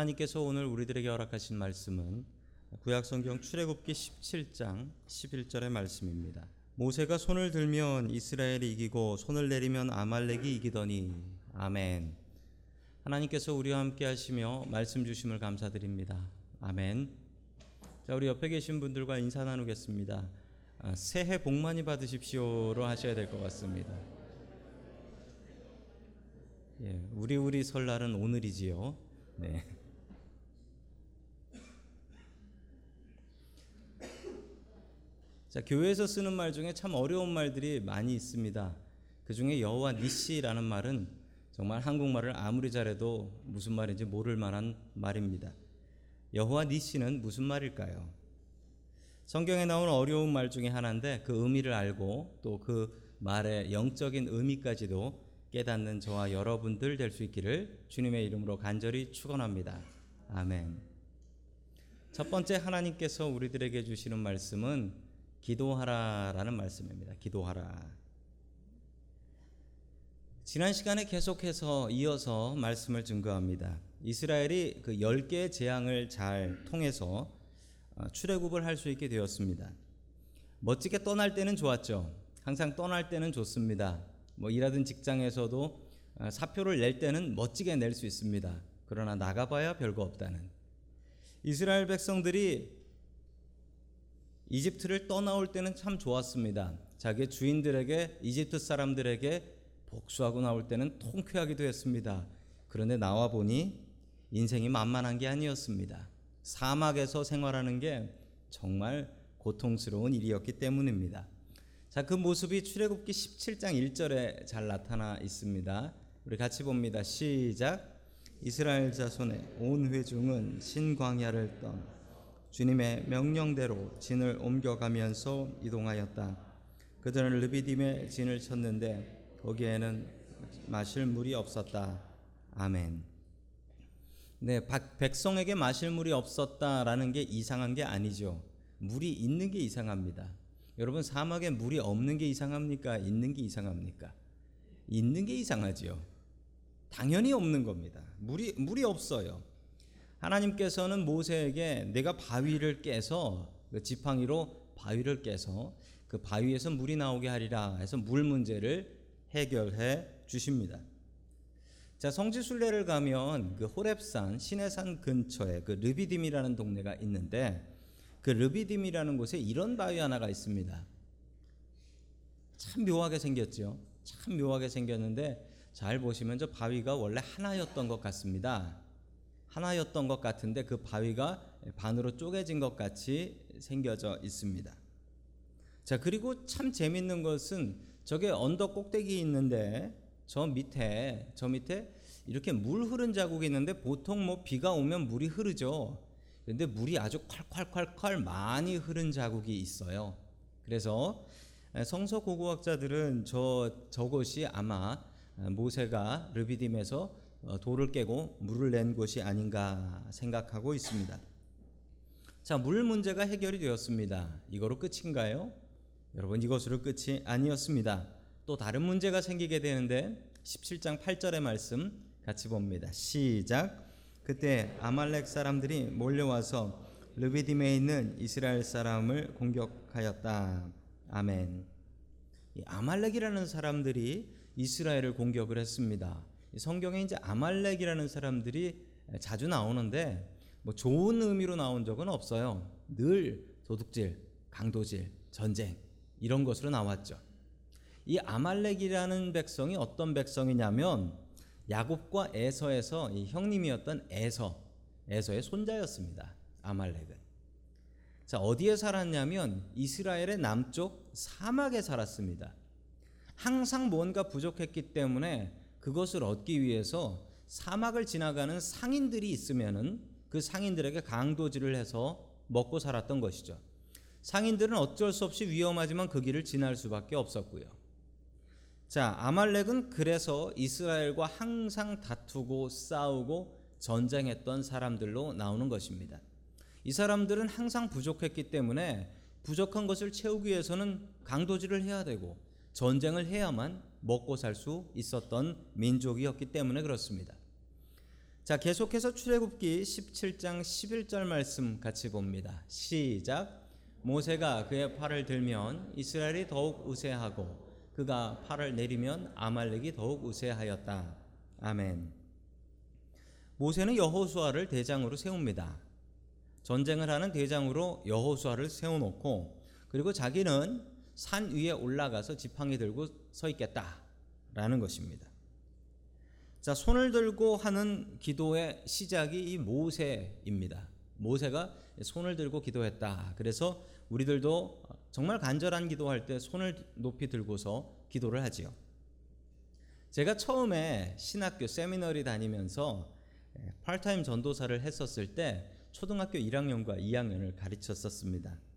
하나님께서 오늘 우리들에게 허락하신 말씀은 구약 성경 출애굽기 17장 11절의 말씀입니다. 모세가 손을 들면 이스라엘이 이기고 손을 내리면 아말렉이 이기더니 아멘. 하나님께서 우리와 함께 하시며 말씀 주심을 감사드립니다. 아멘. 자, 우리 옆에 계신 분들과 인사 나누겠습니다. 아, 새해 복 많이 받으십시오로 하셔야 될 것 같습니다. 예, 우리 우리 설날은 오늘이지요. 네. 자, 교회에서 쓰는 말 중에 참 어려운 말들이 많이 있습니다. 그 중에 여호와 니시라는 말은 정말 한국말을 아무리 잘해도 무슨 말인지 모를 만한 말입니다. 여호와 니시는 무슨 말일까요? 성경에 나온 어려운 말 중에 하나인데 그 의미를 알고 또 그 말의 영적인 의미까지도 깨닫는 저와 여러분들 될 수 있기를 주님의 이름으로 간절히 축원합니다. 아멘. 첫 번째 하나님께서 우리들에게 주시는 말씀은 기도하라라는 말씀입니다. 기도하라. 지난 시간에 계속해서 이어서 말씀을 증거합니다. 이스라엘이 그 10개의 재앙을 잘 통해서 어, 출애굽을 할 수 있게 되었습니다. 멋지게 떠날 때는 좋았죠. 항상 떠날 때는 좋습니다. 뭐 일하던 직장에서도 어, 사표를 낼 때는 멋지게 낼 수 있습니다. 그러나 나가봐야 별거 없다는 이스라엘 백성들이 이집트를 떠나올 때는 참 좋았습니다. 자기 주인들에게 이집트 사람들에게 복수하고 나올 때는 통쾌하기도 했습니다. 그런데 나와 보니 인생이 만만한 게 아니었습니다. 사막에서 생활하는 게 정말 고통스러운 일이었기 때문입니다. 자, 그 모습이 출애굽기 17장 1절에 잘 나타나 있습니다. 우리 같이 봅니다. 시작. 이스라엘 자손의 온 회중은 신광야를 떠 주님의 명령대로 진을 옮겨가면서 이동하였다. 그들은 르비딤에 진을 쳤는데 거기에는 마실 물이 없었다. 아멘. 네, 백성에게 마실 물이 없었다라는 게 이상한 게 아니죠. 물이 있는 게 이상합니다. 여러분 사막에 물이 없는 게 이상합니까? 있는 게 이상합니까? 있는 게 이상하지요. 당연히 없는 겁니다. 물이 물이 없어요. 하나님께서는 모세에게 내가 바위를 깨서 그 지팡이로 바위를 깨서 그 바위에서 물이 나오게 하리라 해서 물 문제를 해결해 주십니다. 자, 성지순례를 가면 그 호렙산 시내산 근처에 그 르비딤이라는 동네가 있는데 그 르비딤이라는 곳에 이런 바위 하나가 있습니다. 참 묘하게 생겼죠. 참 묘하게 생겼는데 잘 보시면 저 바위가 원래 하나였던 것 같습니다. 하나였던 것 같은데 그 바위가 반으로 쪼개진 것 같이 생겨져 있습니다. 자, 그리고 참 재밌는 것은 저게 언덕 꼭대기 있는데 저 밑에 저 밑에 이렇게 물 흐른 자국이 있는데 보통 뭐 비가 오면 물이 흐르죠. 근데 물이 아주 콸콸콸콸 많이 흐른 자국이 있어요. 그래서 성서 고고학자들은 저 저것이 아마 모세가 르비딤에서 돌을 깨고 물을 낸 곳이 아닌가 생각하고 있습니다. 자, 물 문제가 해결이 되었습니다. 이거로 끝인가요? 여러분 이것으로 끝이 아니었습니다. 또 다른 문제가 생기게 되는데 17장 8절의 말씀 같이 봅니다. 시작. 그때 아말렉 사람들이 몰려와서 르비딤에 있는 이스라엘 사람을 공격하였다. 아멘. 아말렉이라는 사람들이 이스라엘을 공격을 했습니다. 성경에 이제 아말렉이라는 사람들이 자주 나오는데 뭐 좋은 의미로 나온 적은 없어요. 늘 도둑질, 강도질, 전쟁 이런 것으로 나왔죠. 이 아말렉이라는 백성이 어떤 백성이냐면 야곱과 에서에서 이 형님이었던 에서, 에서의 손자였습니다. 아말렉은. 자, 어디에 살았냐면 이스라엘의 남쪽 사막에 살았습니다. 항상 뭔가 부족했기 때문에 그것을 얻기 위해서 사막을 지나가는 상인들이 있으면은 그 상인들에게 강도질을 해서 먹고 살았던 것이죠. 상인들은 어쩔 수 없이 위험하지만 그 길을 지날 수밖에 없었고요. 자, 아말렉은 그래서 이스라엘과 항상 다투고 싸우고 전쟁했던 사람들로 나오는 것입니다. 이 사람들은 항상 부족했기 때문에 부족한 것을 채우기 위해서는 강도질을 해야 되고 전쟁을 해야만 먹고 살 수 있었던 민족이었기 때문에 그렇습니다. 자, 계속해서 출애굽기 17장 11절 말씀 같이 봅니다. 시작. 모세가 그의 팔을 들면 이스라엘이 더욱 우세하고 그가 팔을 내리면 아말렉이 더욱 우세하였다. 아멘. 모세는 여호수아를 대장으로 세웁니다. 전쟁을 하는 대장으로 여호수아를 세워놓고 그리고 자기는 산 위에 올라가서 지팡이 들고 서 있겠다라는 것입니다. 자, 손을 들고 하는 기도의 시작이 이 모세입니다. 모세가 손을 들고 기도했다. 그래서 우리들도 정말 간절한 기도할 때 손을 높이 들고서 기도를 하지요. 제가 처음에 신학교 세미너리 다니면서 팔타임 전도사를 했었을 때 초등학교 1학년과 2학년을 가르쳤었습니다.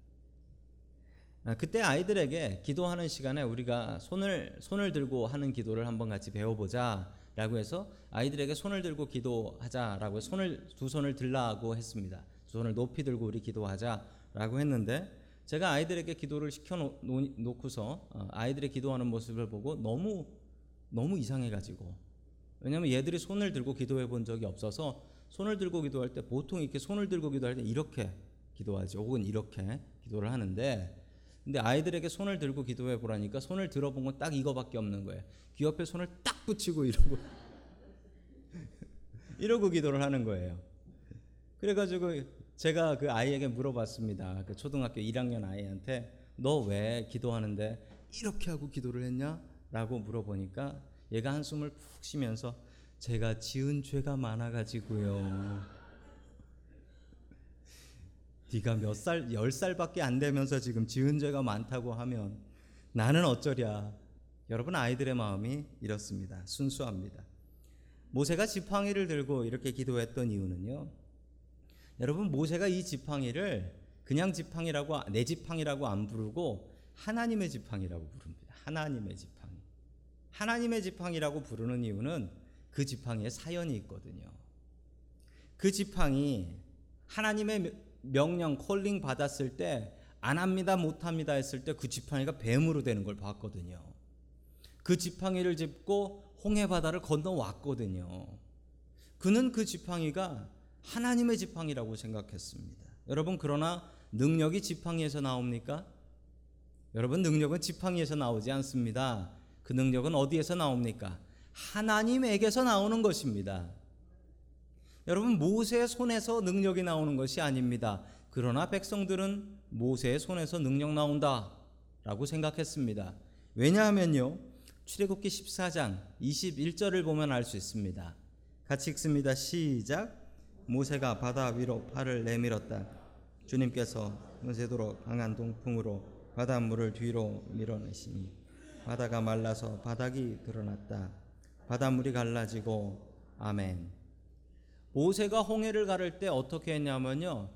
아, 그때 아이들에게 기도하는 시간에 우리가 손을 손을 들고 하는 기도를 한번 같이 배워보자라고 해서 아이들에게 손을 들고 기도하자라고 손을 두 손을 들라고 했습니다. 두 손을 높이 들고 우리 기도하자라고 했는데 제가 아이들에게 기도를 시켜 놓고서 어, 아이들의 기도하는 모습을 보고 너무 너무 이상해가지고 왜냐하면 얘들이 손을 들고 기도해 본 적이 없어서 손을 들고 기도할 때 보통 이렇게 손을 들고 기도할 때 이렇게 기도하죠. 혹은 이렇게 기도를 하는데 근데 아이들에게 손을 들고 기도해 보라니까 손을 들어본 건 딱 이거밖에 없는 거예요. 귀 옆에 손을 딱 붙이고 이러고 이러고 기도를 하는 거예요. 그래가지고 제가 그 아이에게 물어봤습니다. 그 초등학교 1학년 아이한테 너 왜 기도하는데 이렇게 하고 기도를 했냐? 라고 물어보니까 얘가 한숨을 푹 쉬면서 제가 지은 죄가 많아가지고요. 네가 몇 살, 열 살밖에 안 되면서 지금 지은 죄가 많다고 하면 나는 어쩌랴. 여러분 아이들의 마음이 이렇습니다. 순수합니다. 모세가 지팡이를 들고 이렇게 기도했던 이유는요. 여러분 모세가 이 지팡이를 그냥 지팡이라고 내 지팡이라고 안 부르고 하나님의 지팡이라고 부릅니다. 하나님의 지팡이. 하나님의 지팡이라고 부르는 이유는 그 지팡이에 사연이 있거든요. 그 지팡이 하나님의 명령 콜링 받았을 때 안 합니다 못 합니다 했을 때 그 지팡이가 뱀으로 되는 걸 봤거든요. 그 지팡이를 짚고 홍해 바다를 건너 왔거든요. 그는 그 지팡이가 하나님의 지팡이라고 생각했습니다. 여러분 그러나 능력이 지팡이에서 나옵니까? 여러분 능력은 지팡이에서 나오지 않습니다. 그 능력은 어디에서 나옵니까? 하나님에게서 나오는 것입니다. 여러분 모세의 손에서 능력이 나오는 것이 아닙니다. 그러나 백성들은 모세의 손에서 능력 나온다라고 생각했습니다. 왜냐하면요. 출애굽기 14장 21절을 보면 알 수 있습니다. 같이 읽습니다. 시작. 모세가 바다 위로 팔을 내밀었다. 주님께서 새도록 강한 동풍으로 바닷물을 뒤로 밀어내시니 바다가 말라서 바닥이 드러났다. 바닷물이 갈라지고 아멘. 모세가 홍해를 가를 때 어떻게 했냐면요.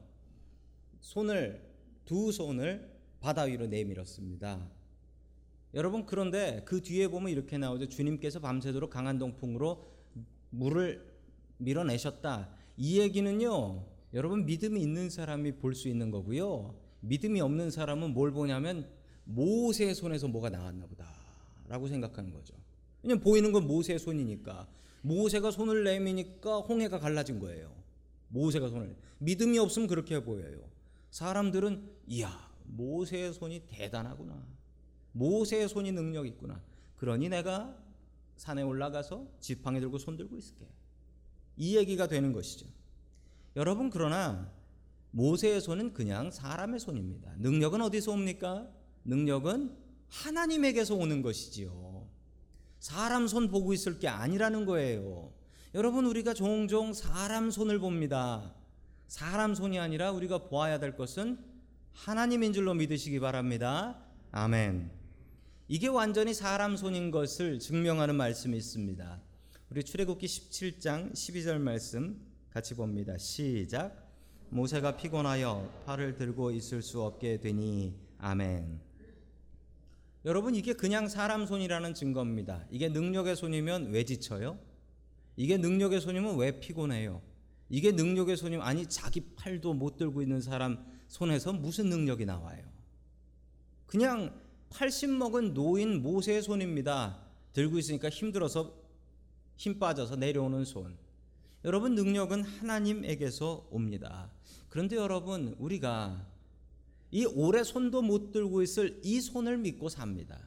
손을 두 손을 바다 위로 내밀었습니다. 여러분 그런데 그 뒤에 보면 이렇게 나오죠. 주님께서 밤새도록 강한 동풍으로 물을 밀어내셨다. 이 얘기는요. 여러분 믿음이 있는 사람이 볼 수 있는 거고요. 믿음이 없는 사람은 뭘 보냐면 모세의 손에서 뭐가 나왔나 보다라고 생각하는 거죠. 왜냐면 보이는 건 모세의 손이니까 모세가 손을 내미니까 홍해가 갈라진 거예요. 모세가 손을 믿음이 없으면 그렇게 보여요. 사람들은 이야 모세의 손이 대단하구나. 모세의 손이 능력 있구나. 그러니 내가 산에 올라가서 지팡이 들고 손 들고 있을게. 이 얘기가 되는 것이죠. 여러분 그러나 모세의 손은 그냥 사람의 손입니다. 능력은 어디서 옵니까? 능력은 하나님에게서 오는 것이지요. 사람 손 보고 있을 게 아니라는 거예요. 여러분 우리가 종종 사람 손을 봅니다. 사람 손이 아니라 우리가 보아야 될 것은 하나님인 줄로 믿으시기 바랍니다. 아멘. 이게 완전히 사람 손인 것을 증명하는 말씀이 있습니다. 우리 출애굽기 17장 12절 말씀 같이 봅니다. 시작. 모세가 피곤하여 팔을 들고 있을 수 없게 되니 아멘. 여러분 이게 그냥 사람 손이라는 증거입니다. 이게 능력의 손이면 왜 지쳐요? 이게 능력의 손이면 왜 피곤해요? 이게 능력의 손이면 아니 자기 팔도 못 들고 있는 사람 손에서 무슨 능력이 나와요? 그냥 80 먹은 노인 모세의 손입니다. 들고 있으니까 힘들어서 힘 빠져서 내려오는 손. 여러분 능력은 하나님에게서 옵니다. 그런데 여러분 우리가 이 오래 손도 못 들고 있을 이 손을 믿고 삽니다.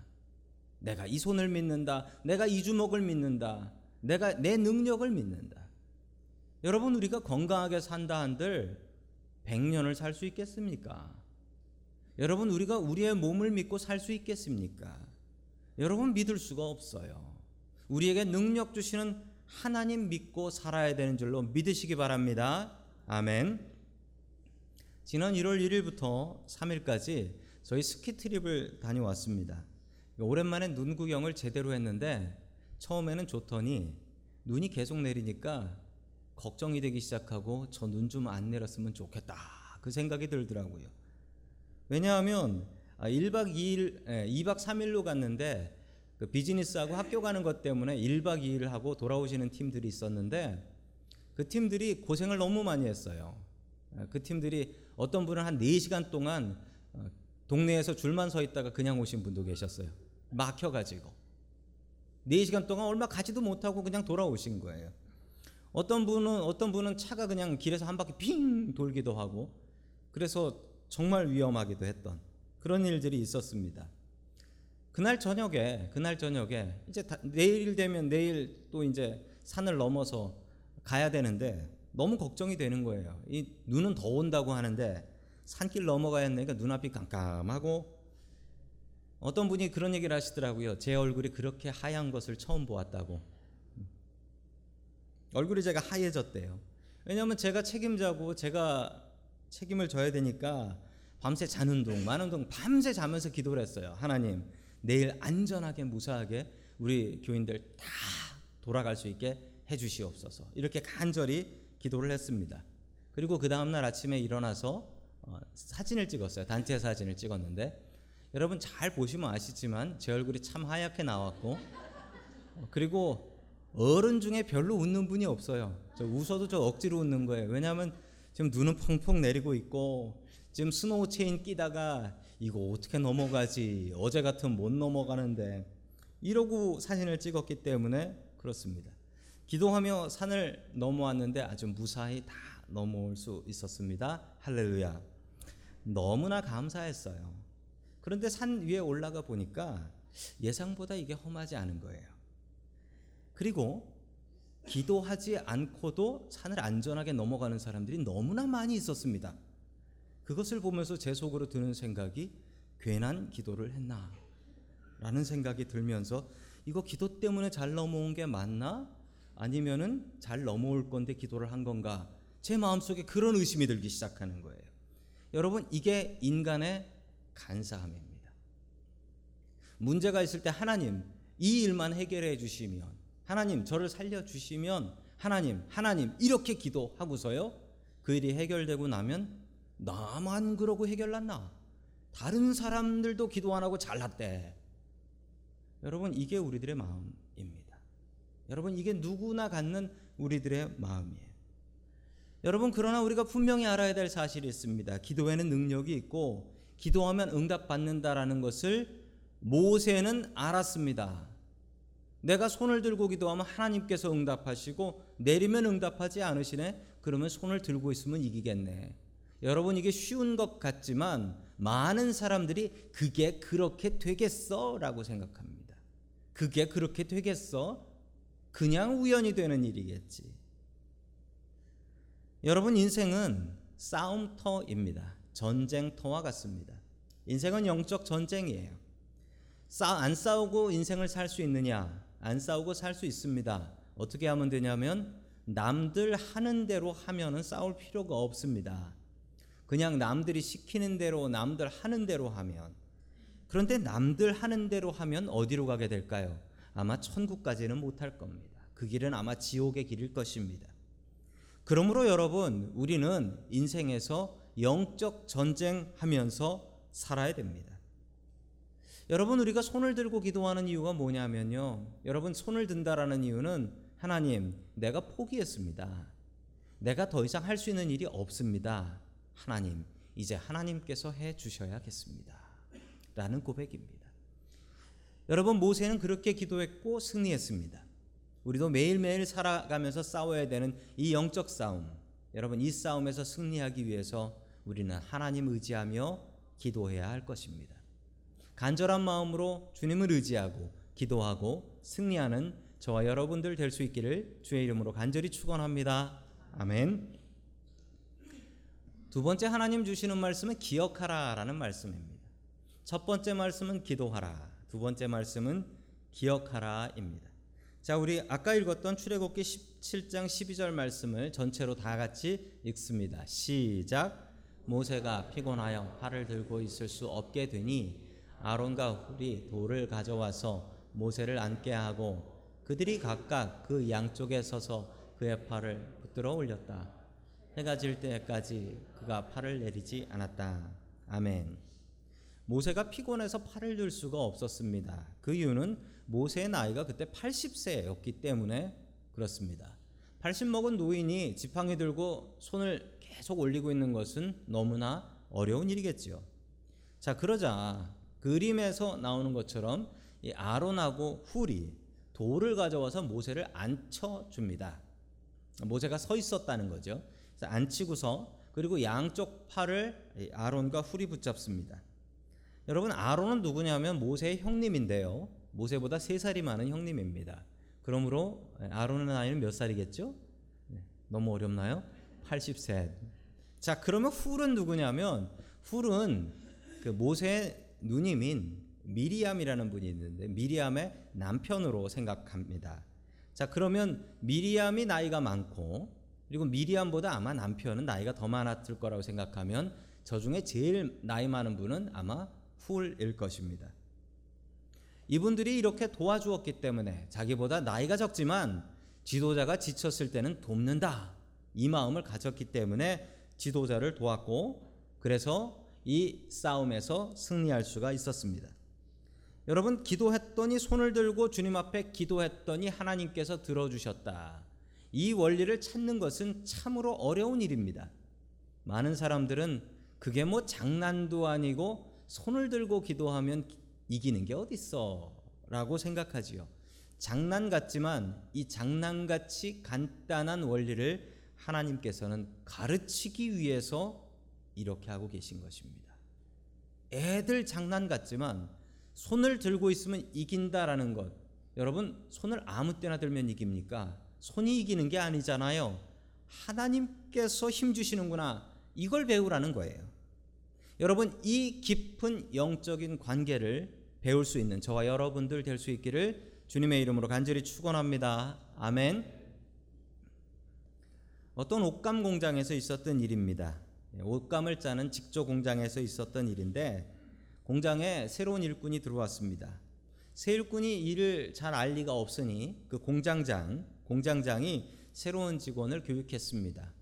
내가 이 손을 믿는다. 내가 이 주먹을 믿는다. 내가 내 능력을 믿는다. 여러분 우리가 건강하게 산다 한들 100년을 살 수 있겠습니까? 여러분 우리가 우리의 몸을 믿고 살 수 있겠습니까? 여러분 믿을 수가 없어요. 우리에게 능력 주시는 하나님 믿고 살아야 되는 줄로 믿으시기 바랍니다. 아멘. 지난 1월 1일부터 3일까지 저희 스키 트립을 다녀왔습니다. 오랜만에 눈 구경을 제대로 했는데 처음에는 좋더니 눈이 계속 내리니까 걱정이 되기 시작하고 저 눈 좀 안 내렸으면 좋겠다. 그 생각이 들더라고요. 왜냐하면 1박 2일, 2박 3일로 갔는데 그 비즈니스하고 학교 가는 것 때문에 1박 2일 하고 돌아오시는 팀들이 있었는데 그 팀들이 고생을 너무 많이 했어요. 그 팀들이 어떤 분은 한 4시간 동안 어, 동네에서 줄만 서 있다가 그냥 오신 분도 계셨어요. 막혀가지고. 4시간 동안 얼마 가지도 못하고 그냥 돌아오신 거예요. 어떤 분은, 어떤 분은 차가 그냥 길에서 한 바퀴 핑 돌기도 하고 그래서 정말 위험하기도 했던 그런 일들이 있었습니다. 그날 저녁에 그날 저녁에 이제 다, 내일 되면 내일 또 이제 산을 넘어서 가야 되는데 너무 걱정이 되는 거예요. 이 눈은 더 온다고 하는데 산길 넘어가야 하니까 눈앞이 깜깜하고 어떤 분이 그런 얘기를 하시더라고요. 제 얼굴이 그렇게 하얀 것을 처음 보았다고. 얼굴이 제가 하얘졌대요. 왜냐하면 제가 책임자고 제가 책임을 져야 되니까 밤새 자는 동, 많은 동 밤새 자면서 기도를 했어요. 하나님, 내일 안전하게 무사하게 우리 교인들 다 돌아갈 수 있게 해 주시옵소서. 이렇게 간절히 기도를 했습니다. 그리고 그 다음 날 아침에 일어나서 어, 사진을 찍었어요. 단체 사진을 찍었는데 여러분 잘 보시면 아시지만 제 얼굴이 참 하얗게 나왔고 어, 그리고 어른 중에 별로 웃는 분이 없어요. 저 웃어도 저 억지로 웃는 거예요. 왜냐하면 지금 눈은 펑펑 내리고 있고 지금 스노우 체인 끼다가 이거 어떻게 넘어가지 어제 같으면 못 넘어가는데 이러고 사진을 찍었기 때문에 그렇습니다. 기도하며 산을 넘어왔는데 아주 무사히 다 넘어올 수 있었습니다. 할렐루야. 너무나 감사했어요. 그런데 산 위에 올라가 보니까 예상보다 이게 험하지 않은 거예요. 그리고 기도하지 않고도 산을 안전하게 넘어가는 사람들이 너무나 많이 있었습니다. 그것을 보면서 제 속으로 드는 생각이 괜한 기도를 했나? 라는 생각이 들면서 이거 기도 때문에 잘 넘어온 게 맞나? 아니면은 잘 넘어올 건데 기도를 한 건가? 제 마음속에 그런 의심이 들기 시작하는 거예요. 여러분, 이게 인간의 간사함입니다. 문제가 있을 때 하나님, 이 일만 해결해 주시면, 하나님, 저를 살려 주시면, 하나님, 하나님, 이렇게 기도하고서요, 그 일이 해결되고 나면, 나만 그러고 해결났나? 다른 사람들도 기도 안 하고 잘났대. 여러분, 이게 우리들의 마음입니다. 여러분, 이게 누구나 갖는 우리들의 마음이에요. 여러분, 그러나 우리가 분명히 알아야 될 사실이 있습니다. 기도에는 능력이 있고, 기도하면 응답받는다라는 것을 모세는 알았습니다. 내가 손을 들고 기도하면 하나님께서 응답하시고, 내리면 응답하지 않으시네? 그러면 손을 들고 있으면 이기겠네. 여러분, 이게 쉬운 것 같지만, 많은 사람들이 그게 그렇게 되겠어? 라고 생각합니다. 그게 그렇게 되겠어? 그냥 우연히 되는 일이겠지. 여러분 인생은 싸움터입니다. 전쟁터와 같습니다. 인생은 영적 전쟁이에요. 싸, 안 싸우고 인생을 살 수 있느냐? 안 싸우고 살 수 있습니다. 어떻게 하면 되냐면 남들 하는 대로 하면은 싸울 필요가 없습니다. 그냥 남들이 시키는 대로 남들 하는 대로 하면 그런데 남들 하는 대로 하면 어디로 가게 될까요? 아마 천국까지는 못할 겁니다. 그 길은 아마 지옥의 길일 것입니다. 그러므로 여러분, 우리는 인생에서 영적 전쟁하면서 살아야 됩니다. 여러분, 우리가 손을 들고 기도하는 이유가 뭐냐면요. 여러분, 손을 든다라는 이유는 하나님, 내가 포기했습니다. 내가 더 이상 할 수 있는 일이 없습니다. 하나님, 이제 하나님께서 해 주셔야겠습니다. 라는 고백입니다. 여러분, 모세는 그렇게 기도했고 승리했습니다. 우리도 매일매일 살아가면서 싸워야 되는 이 영적 싸움. 여러분 이 싸움에서 승리하기 위해서 우리는 하나님 의지하며 기도해야 할 것입니다. 간절한 마음으로 주님을 의지하고 기도하고 승리하는 저와 여러분들 될 수 있기를 주의 이름으로 간절히 축원합니다. 아멘. 두 번째 하나님 주시는 말씀은 기억하라라는 말씀입니다. 첫 번째 말씀은 기도하라. 두 번째 말씀은 기억하라입니다. 자, 우리 아까 읽었던 출애굽기 17장 12절 말씀을 전체로 다 같이 읽습니다. 시작. 모세가 피곤하여 팔을 들고 있을 수 없게 되니 아론과 훌이 돌을 가져와서 모세를 앉게 하고 그들이 각각 그 양쪽에 서서 그의 팔을 붙들어 올렸다. 해가 질 때까지 그가 팔을 내리지 않았다. 아멘. 모세가 피곤해서 팔을 들 수가 없었습니다. 그 이유는 모세의 나이가 그때 80세였기 때문에 그렇습니다. 80 먹은 노인이 지팡이 들고 손을 계속 올리고 있는 것은 너무나 어려운 일이겠지요. 자, 그러자 그림에서 나오는 것처럼 이 아론하고 훌이 돌을 가져와서 모세를 앉혀 줍니다. 모세가 서 있었다는 거죠. 앉히고서 그리고 양쪽 팔을 아론과 훌이 붙잡습니다. 여러분 아론은 누구냐면 모세의 형님인데요. 모세보다 세 살이 많은 형님입니다. 그러므로 아론의 나이는 몇 살이겠죠? 네, 너무 어렵나요? 80세. 자, 그러면 훌은 누구냐면 훌은 그 모세의 누님인 미리암이라는 분이 있는데 미리암의 남편으로 생각합니다. 자, 그러면 미리암이 나이가 많고 그리고 미리암보다 아마 남편은 나이가 더 많았을 거라고 생각하면 저 중에 제일 나이 많은 분은 아마 훌일 것입니다. 이분들이 이렇게 도와주었기 때문에 자기보다 나이가 적지만 지도자가 지쳤을 때는 돕는다. 이 마음을 가졌기 때문에 지도자를 도왔고 그래서 이 싸움에서 승리할 수가 있었습니다. 여러분 기도했더니 손을 들고 주님 앞에 기도했더니 하나님께서 들어주셨다. 이 원리를 찾는 것은 참으로 어려운 일입니다. 많은 사람들은 그게 뭐 장난도 아니고 손을 들고 기도하면 이기는 게 어딨어 라고 생각하지요. 장난 같지만 이 장난같이 간단한 원리를 하나님께서는 가르치기 위해서 이렇게 하고 계신 것입니다. 애들 장난 같지만 손을 들고 있으면 이긴다라는 것. 여러분, 손을 아무 때나 들면 이깁니까? 손이 이기는 게 아니잖아요. 하나님께서 힘 주시는구나. 이걸 배우라는 거예요. 여러분, 이 깊은 영적인 관계를 배울 수 있는 저와 여러분들 될 수 있기를 주님의 이름으로 간절히 축원합니다. 아멘. 어떤 옷감 공장에서 있었던 일입니다. 옷감을 짜는 직조 공장에서 있었던 일인데 공장에 새로운 일꾼이 들어왔습니다. 새 일꾼이 일을 잘 알 리가 없으니 그 공장장 공장장이 새로운 직원을 교육했습니다.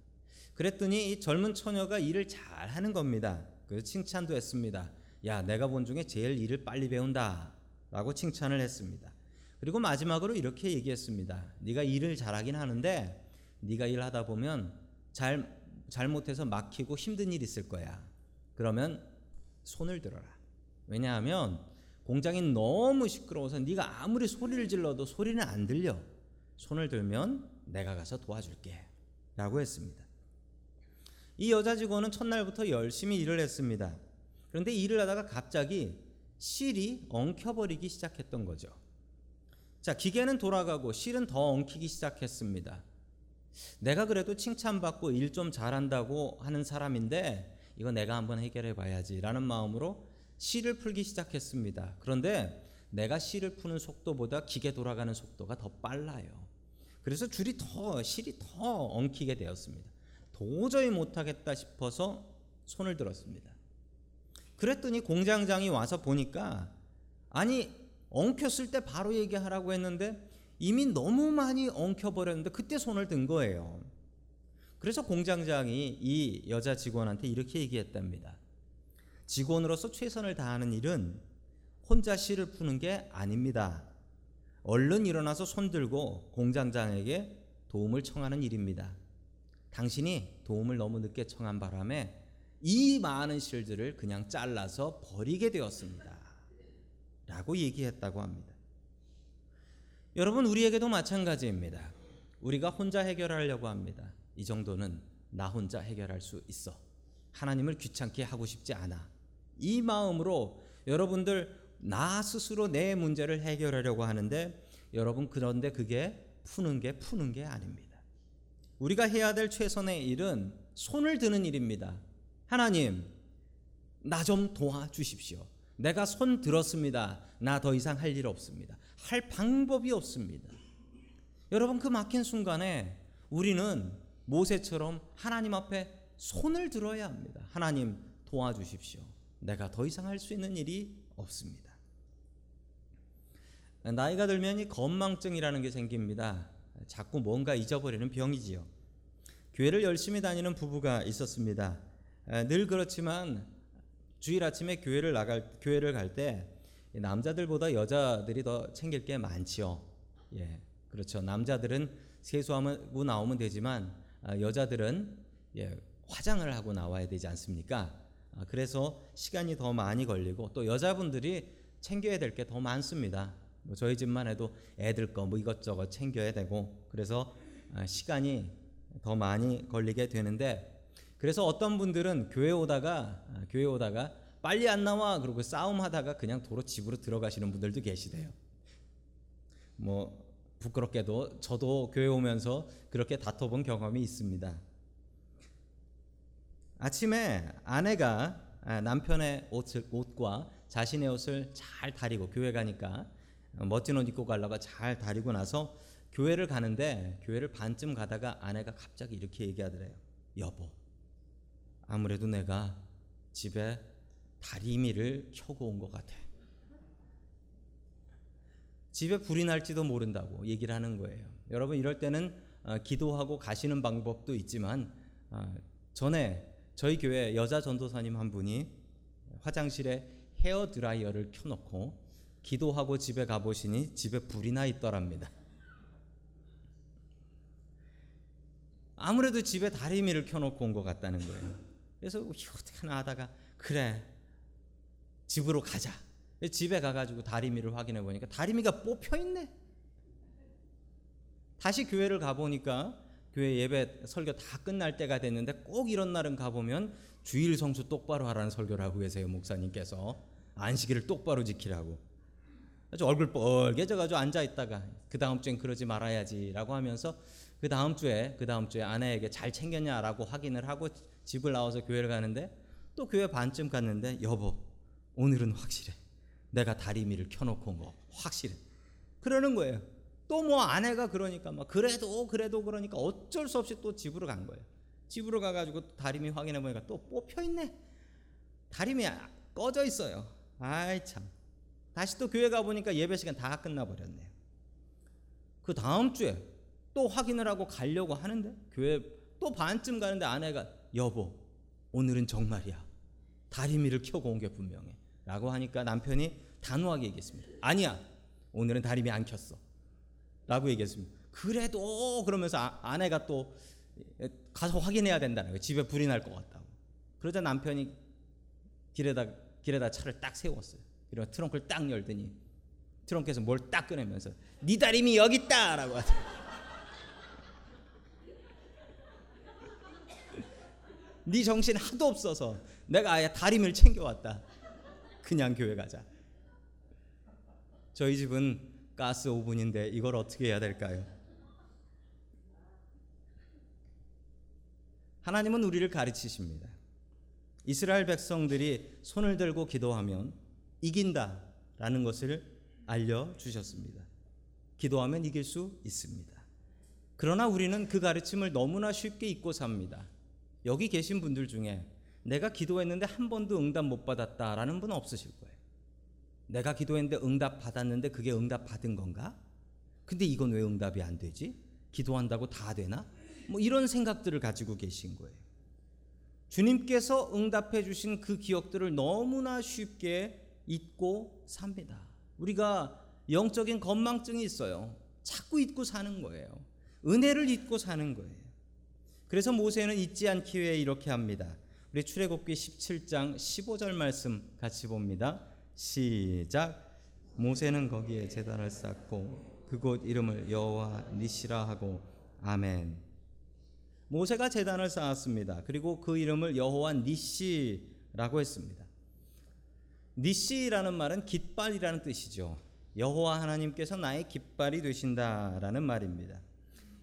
그랬더니 이 젊은 처녀가 일을 잘 하는 겁니다. 그래서 칭찬도 했습니다. 야, 내가 본 중에 제일 일을 빨리 배운다. 라고 칭찬을 했습니다. 그리고 마지막으로 이렇게 얘기했습니다. 네가 일을 잘하긴 하는데 네가 일하다 보면 잘 잘못해서 막히고 힘든 일 있을 거야. 그러면 손을 들어라. 왜냐하면 공장이 너무 시끄러워서 네가 아무리 소리를 질러도 소리는 안 들려. 손을 들면 내가 가서 도와줄게. 라고 했습니다. 이 여자 직원은 첫날부터 열심히 일을 했습니다. 그런데 일을 하다가 갑자기 실이 엉켜버리기 시작했던 거죠. 자, 기계는 돌아가고 실은 더 엉키기 시작했습니다. 내가 그래도 칭찬받고 일 좀 잘한다고 하는 사람인데 이거 내가 한번 해결해 봐야지라는 마음으로 실을 풀기 시작했습니다. 그런데 내가 실을 푸는 속도보다 기계 돌아가는 속도가 더 빨라요. 그래서 줄이 더 실이 더 엉키게 되었습니다. 도저히 못하겠다 싶어서 손을 들었습니다. 그랬더니 공장장이 와서 보니까 아니 엉켰을 때 바로 얘기하라고 했는데 이미 너무 많이 엉켜버렸는데 그때 손을 든 거예요. 그래서 공장장이 이 여자 직원한테 이렇게 얘기했답니다. 직원으로서 최선을 다하는 일은 혼자 실을 푸는 게 아닙니다. 얼른 일어나서 손 들고 공장장에게 도움을 청하는 일입니다. 당신이 도움을 너무 늦게 청한 바람에 이 많은 실들을 그냥 잘라서 버리게 되었습니다. 라고 얘기했다고 합니다. 여러분 우리에게도 마찬가지입니다. 우리가 혼자 해결하려고 합니다. 이 정도는 나 혼자 해결할 수 있어. 하나님을 귀찮게 하고 싶지 않아. 이 마음으로 여러분들 나 스스로 내 문제를 해결하려고 하는데 여러분 그런데 그게 푸는 게 푸는 게 아닙니다. 우리가 해야 될 최선의 일은 손을 드는 일입니다. 하나님, 나 좀 도와주십시오. 내가 손 들었습니다. 나 더 이상 할 일 없습니다. 할 방법이 없습니다. 여러분 그 막힌 순간에 우리는 모세처럼 하나님 앞에 손을 들어야 합니다. 하나님 도와주십시오. 내가 더 이상 할 수 있는 일이 없습니다. 나이가 들면 이 건망증이라는 게 생깁니다. 자꾸 뭔가 잊어버리는 병이지요. 교회를 열심히 다니는 부부가 있었습니다. 늘 그렇지만 주일 아침에 교회를 나갈 교회를 갈 때 남자들보다 여자들이 더 챙길 게 많지요. 예, 그렇죠. 남자들은 세수하고 나오면 되지만 아, 여자들은 예, 화장을 하고 나와야 되지 않습니까? 아, 그래서 시간이 더 많이 걸리고 또 여자분들이 챙겨야 될 게 더 많습니다. 뭐 저희 집만 해도 애들 거 뭐 이것저것 챙겨야 되고 그래서 아, 시간이 더 많이 걸리게 되는데 그래서 어떤 분들은 교회 오다가 아, 교회 오다가 빨리 안 나와 그러고 싸움하다가 그냥 도로 집으로 들어가시는 분들도 계시대요. 뭐 부끄럽게도 저도 교회 오면서 그렇게 다퉈본 경험이 있습니다. 아침에 아내가 아, 남편의 옷과 자신의 옷을 잘 다리고 교회 가니까 멋진 옷 입고 가려고 잘 다리고 나서 교회를 가는데 교회를 반쯤 가다가 아내가 갑자기 이렇게 얘기하더래요. 여보, 아무래도 내가 집에 다리미를 켜고 온 것 같아. 집에 불이 날지도 모른다고 얘기를 하는 거예요. 여러분 이럴 때는 어, 기도하고 가시는 방법도 있지만 어, 전에 저희 교회 여자 전도사님 한 분이 화장실에 헤어 드라이어를 켜놓고 기도하고 집에 가보시니 집에 불이 나 있더랍니다. 아무래도 집에 다리미를 켜놓고 온 것 같다는 거예요. 그래서 어떻게 하나 하다가 그래 집으로 가자. 집에 가가지고 다리미를 확인해 보니까 다리미가 뽑혀 있네. 다시 교회를 가보니까 교회 예배 설교 다 끝날 때가 됐는데 꼭 이런 날은 가보면 주일 성수 똑바로 하라는 설교를 하고 계세요 목사님께서 안식일을 똑바로 지키라고 아주 얼굴 뻘개져가지고 앉아 있다가 그 다음 주엔 그러지 말아야지라고 하면서 그 다음 주에 그 다음 주에 아내에게 잘 챙겼냐라고 확인을 하고 집을 나와서 교회를 가는데 또 교회 반쯤 갔는데 여보 오늘은 확실해. 내가 다리미를 켜놓고 온 거 확실해. 그러는 거예요. 또 뭐 아내가 그러니까 막 그래도 그래도 그러니까 어쩔 수 없이 또 집으로 간 거예요. 집으로 가가지고 다리미 확인해 보니까 또 뽑혀 있네. 다리미 꺼져 있어요. 아이 참 다시 또 교회 가 보니까 예배 시간 다 끝나 버렸네요 그 다음 주에 또 확인을 하고 가려고 하는데 교회 또 반쯤 가는데 아내가 여보 오늘은 정말이야. 다리미를 켜고 온 게 분명해. 라고 하니까 남편이 단호하게 얘기했습니다 아니야. 오늘은 다리미 안 켰어. 라고 얘기했습니다 그래도 그러면서 아, 아내가 또 가서 확인해야 된다는 거예요. 집에 불이 날 것 같다고. 그러자 남편이 길에다 길에다 차를 딱 세웠어요 그리고 트렁크를 딱 열더니 트렁크에서 뭘 딱 꺼내면서 네 다리미 여기 있다라고 하더라고요 네 정신 하도 없어서 내가 아예 다림을 챙겨왔다. 그냥 교회 가자. 저희 집은 가스 오븐인데 이걸 어떻게 해야 될까요? 하나님은 우리를 가르치십니다. 이스라엘 백성들이 손을 들고 기도하면 이긴다라는 것을 알려 주셨습니다. 기도하면 이길 수 있습니다. 그러나 우리는 그 가르침을 너무나 쉽게 잊고 삽니다. 여기 계신 분들 중에 내가 기도했는데 한 번도 응답 못 받았다라는 분은 없으실 거예요. 내가 기도했는데 응답 받았는데 그게 응답 받은 건가? 근데 이건 왜 응답이 안 되지? 기도한다고 다 되나? 뭐 이런 생각들을 가지고 계신 거예요. 주님께서 응답해 주신 그 기억들을 너무나 쉽게 잊고 삽니다. 우리가 영적인 건망증이 있어요. 자꾸 잊고 사는 거예요. 은혜를 잊고 사는 거예요. 그래서 모세는 잊지 않기 위해 이렇게 합니다. 우리 출애굽기 17장 15절 말씀 같이 봅니다. 시작. 모세는 거기에 제단을 쌓고 그곳 이름을 여호와 니시라 하고 아멘. 모세가 제단을 쌓았습니다. 그리고 그 이름을 여호와 니시라고 했습니다. 니시라는 말은 깃발이라는 뜻이죠. 여호와 하나님께서 나의 깃발이 되신다라는 말입니다.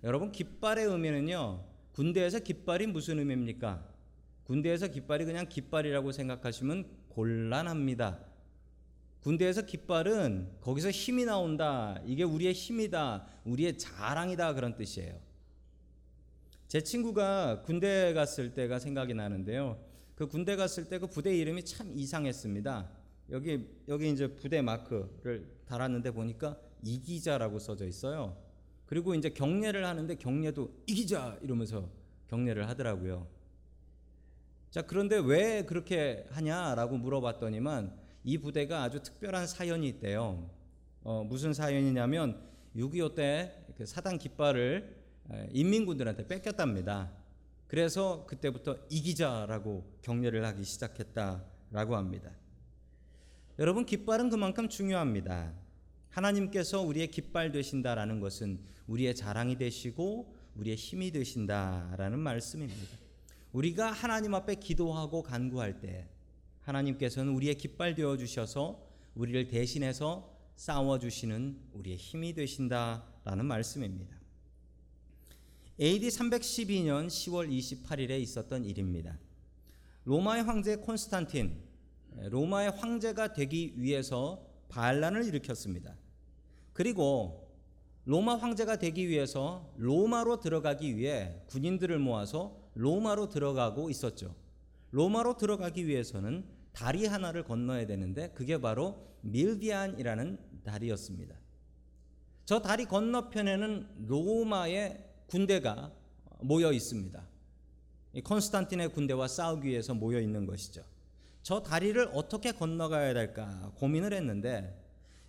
여러분 깃발의 의미는요. 군대에서 깃발이 무슨 의미입니까? 군대에서 깃발이 그냥 깃발이라고 생각하시면 곤란합니다. 군대에서 깃발은 거기서 힘이 나온다. 이게 우리의 힘이다. 우리의 자랑이다. 그런 뜻이에요. 제 친구가 군대 갔을 때가 생각이 나는데요. 그 군대 갔을 때 그 부대 이름이 참 이상했습니다. 여기 여기 이제 부대 마크를 달았는데 보니까 이기자라고 써져 있어요. 그리고 이제 경례를 하는데 경례도 이기자 이러면서 경례를 하더라고요. 자, 그런데 왜 그렇게 하냐라고 물어봤더니만 이 부대가 아주 특별한 사연이 있대요. 어, 무슨 사연이냐면 6.25 때 사당 깃발을 인민군들한테 뺏겼답니다. 그래서 그때부터 이기자라고 격려를 하기 시작했다라고 합니다. 여러분 깃발은 그만큼 중요합니다. 하나님께서 우리의 깃발 되신다라는 것은 우리의 자랑이 되시고 우리의 힘이 되신다라는 말씀입니다. 우리가 하나님 앞에 기도하고 간구할 때 하나님께서는 우리의 깃발 되어 주셔서 우리를 대신해서 싸워 주시는 우리의 힘이 되신다라는 말씀입니다. AD 312년 10월 28일에 있었던 일입니다. 로마의 황제 콘스탄틴 로마의 황제가 되기 위해서 반란을 일으켰습니다. 그리고 로마 황제가 되기 위해서 로마로 들어가기 위해 군인들을 모아서 로마로 들어가고 있었죠. 로마로 들어가기 위해서는 다리 하나를 건너야 되는데 그게 바로 밀디안이라는 다리였습니다. 저 다리 건너편에는 로마의 군대가 모여 있습니다. 콘스탄틴의 군대와 싸우기 위해서 모여 있는 것이죠. 저 다리를 어떻게 건너가야 될까 고민을 했는데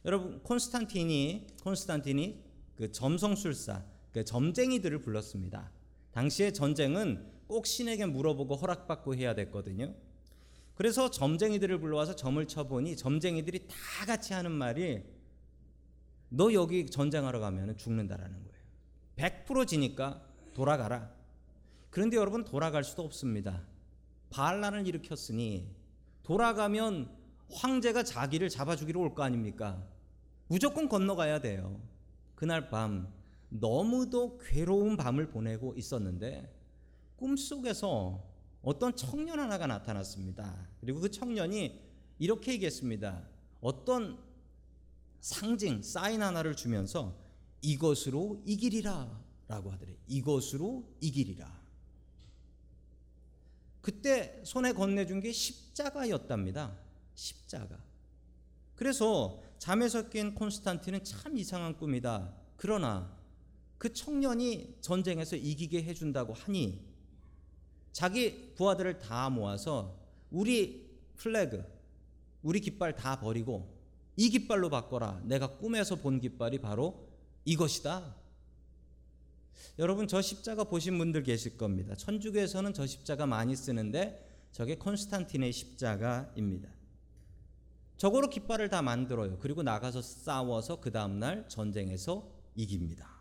여러분 콘스탄틴이 콘스탄틴이 그 점성술사 그 점쟁이들을 불렀습니다. 당시의 전쟁은 꼭 신에게 물어보고 허락받고 해야 됐거든요. 그래서 점쟁이들을 불러와서 점을 쳐보니 점쟁이들이 다 같이 하는 말이 너 여기 전쟁하러 가면 죽는다라는 거예요. 100% 지니까 돌아가라. 그런데 여러분 돌아갈 수도 없습니다. 반란을 일으켰으니 돌아가면 황제가 자기를 잡아주기로 올거 아닙니까? 무조건 건너가야 돼요. 그날 밤 너무도 괴로운 밤을 보내고 있었는데 꿈속에서 어떤 청년 하나가 나타났습니다. 그리고 그 청년이 이렇게 얘기했습니다. 어떤 상징, 사인 하나를 주면서 이것으로 이기리라 라고 하더래. 이것으로 이기리라. 그때 손에 건네준 게 십자가였답니다. 십자가. 그래서 잠에서 깬 콘스탄틴은 참 이상한 꿈이다. 그러나 그 청년이 전쟁에서 이기게 해준다고 하니 자기 부하들을 다 모아서 우리 플래그, 우리 깃발 다 버리고 이 깃발로 바꿔라. 내가 꿈에서 본 깃발이 바로 이것이다. 여러분 저 십자가 보신 분들 계실 겁니다. 천주교에서는 저 십자가 많이 쓰는데 저게 콘스탄틴의 십자가입니다. 저거로 깃발을 다 만들어요. 그리고 나가서 싸워서 그 다음 날 전쟁에서 이깁니다.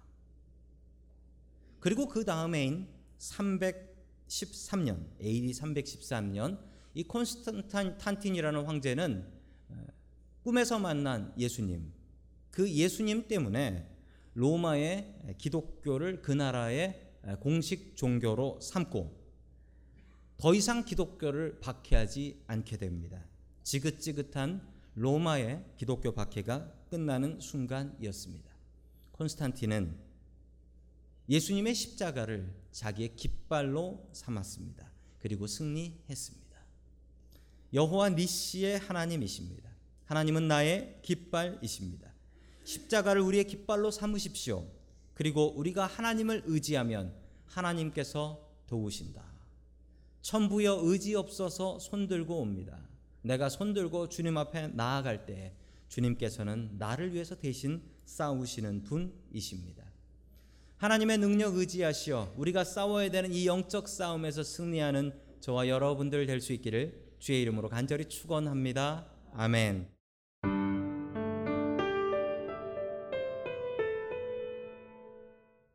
그리고 그 다음해인 313년 AD 313년 이 콘스탄틴이라는 황제는 어, 꿈에서 만난 예수님 그 예수님 때문에 로마의 기독교를 그 나라의 공식 종교로 삼고 더 이상 기독교를 박해하지 않게 됩니다. 지긋지긋한 로마의 기독교 박해가 끝나는 순간이었습니다. 콘스탄틴은 예수님의 십자가를 자기의 깃발로 삼았습니다. 그리고 승리했습니다. 여호와 니시의 하나님이십니다. 하나님은 나의 깃발이십니다. 십자가를 우리의 깃발로 삼으십시오. 그리고 우리가 하나님을 의지하면 하나님께서 도우신다. 천부여 의지 없어서 손들고 옵니다. 내가 손들고 주님 앞에 나아갈 때 주님께서는 나를 위해서 대신 싸우시는 분이십니다. 하나님의 능력 의지하시어 우리가 싸워야 되는 이 영적 싸움에서 승리하는 저와 여러분들 될 수 있기를 주의 이름으로 간절히 축원합니다. 아멘.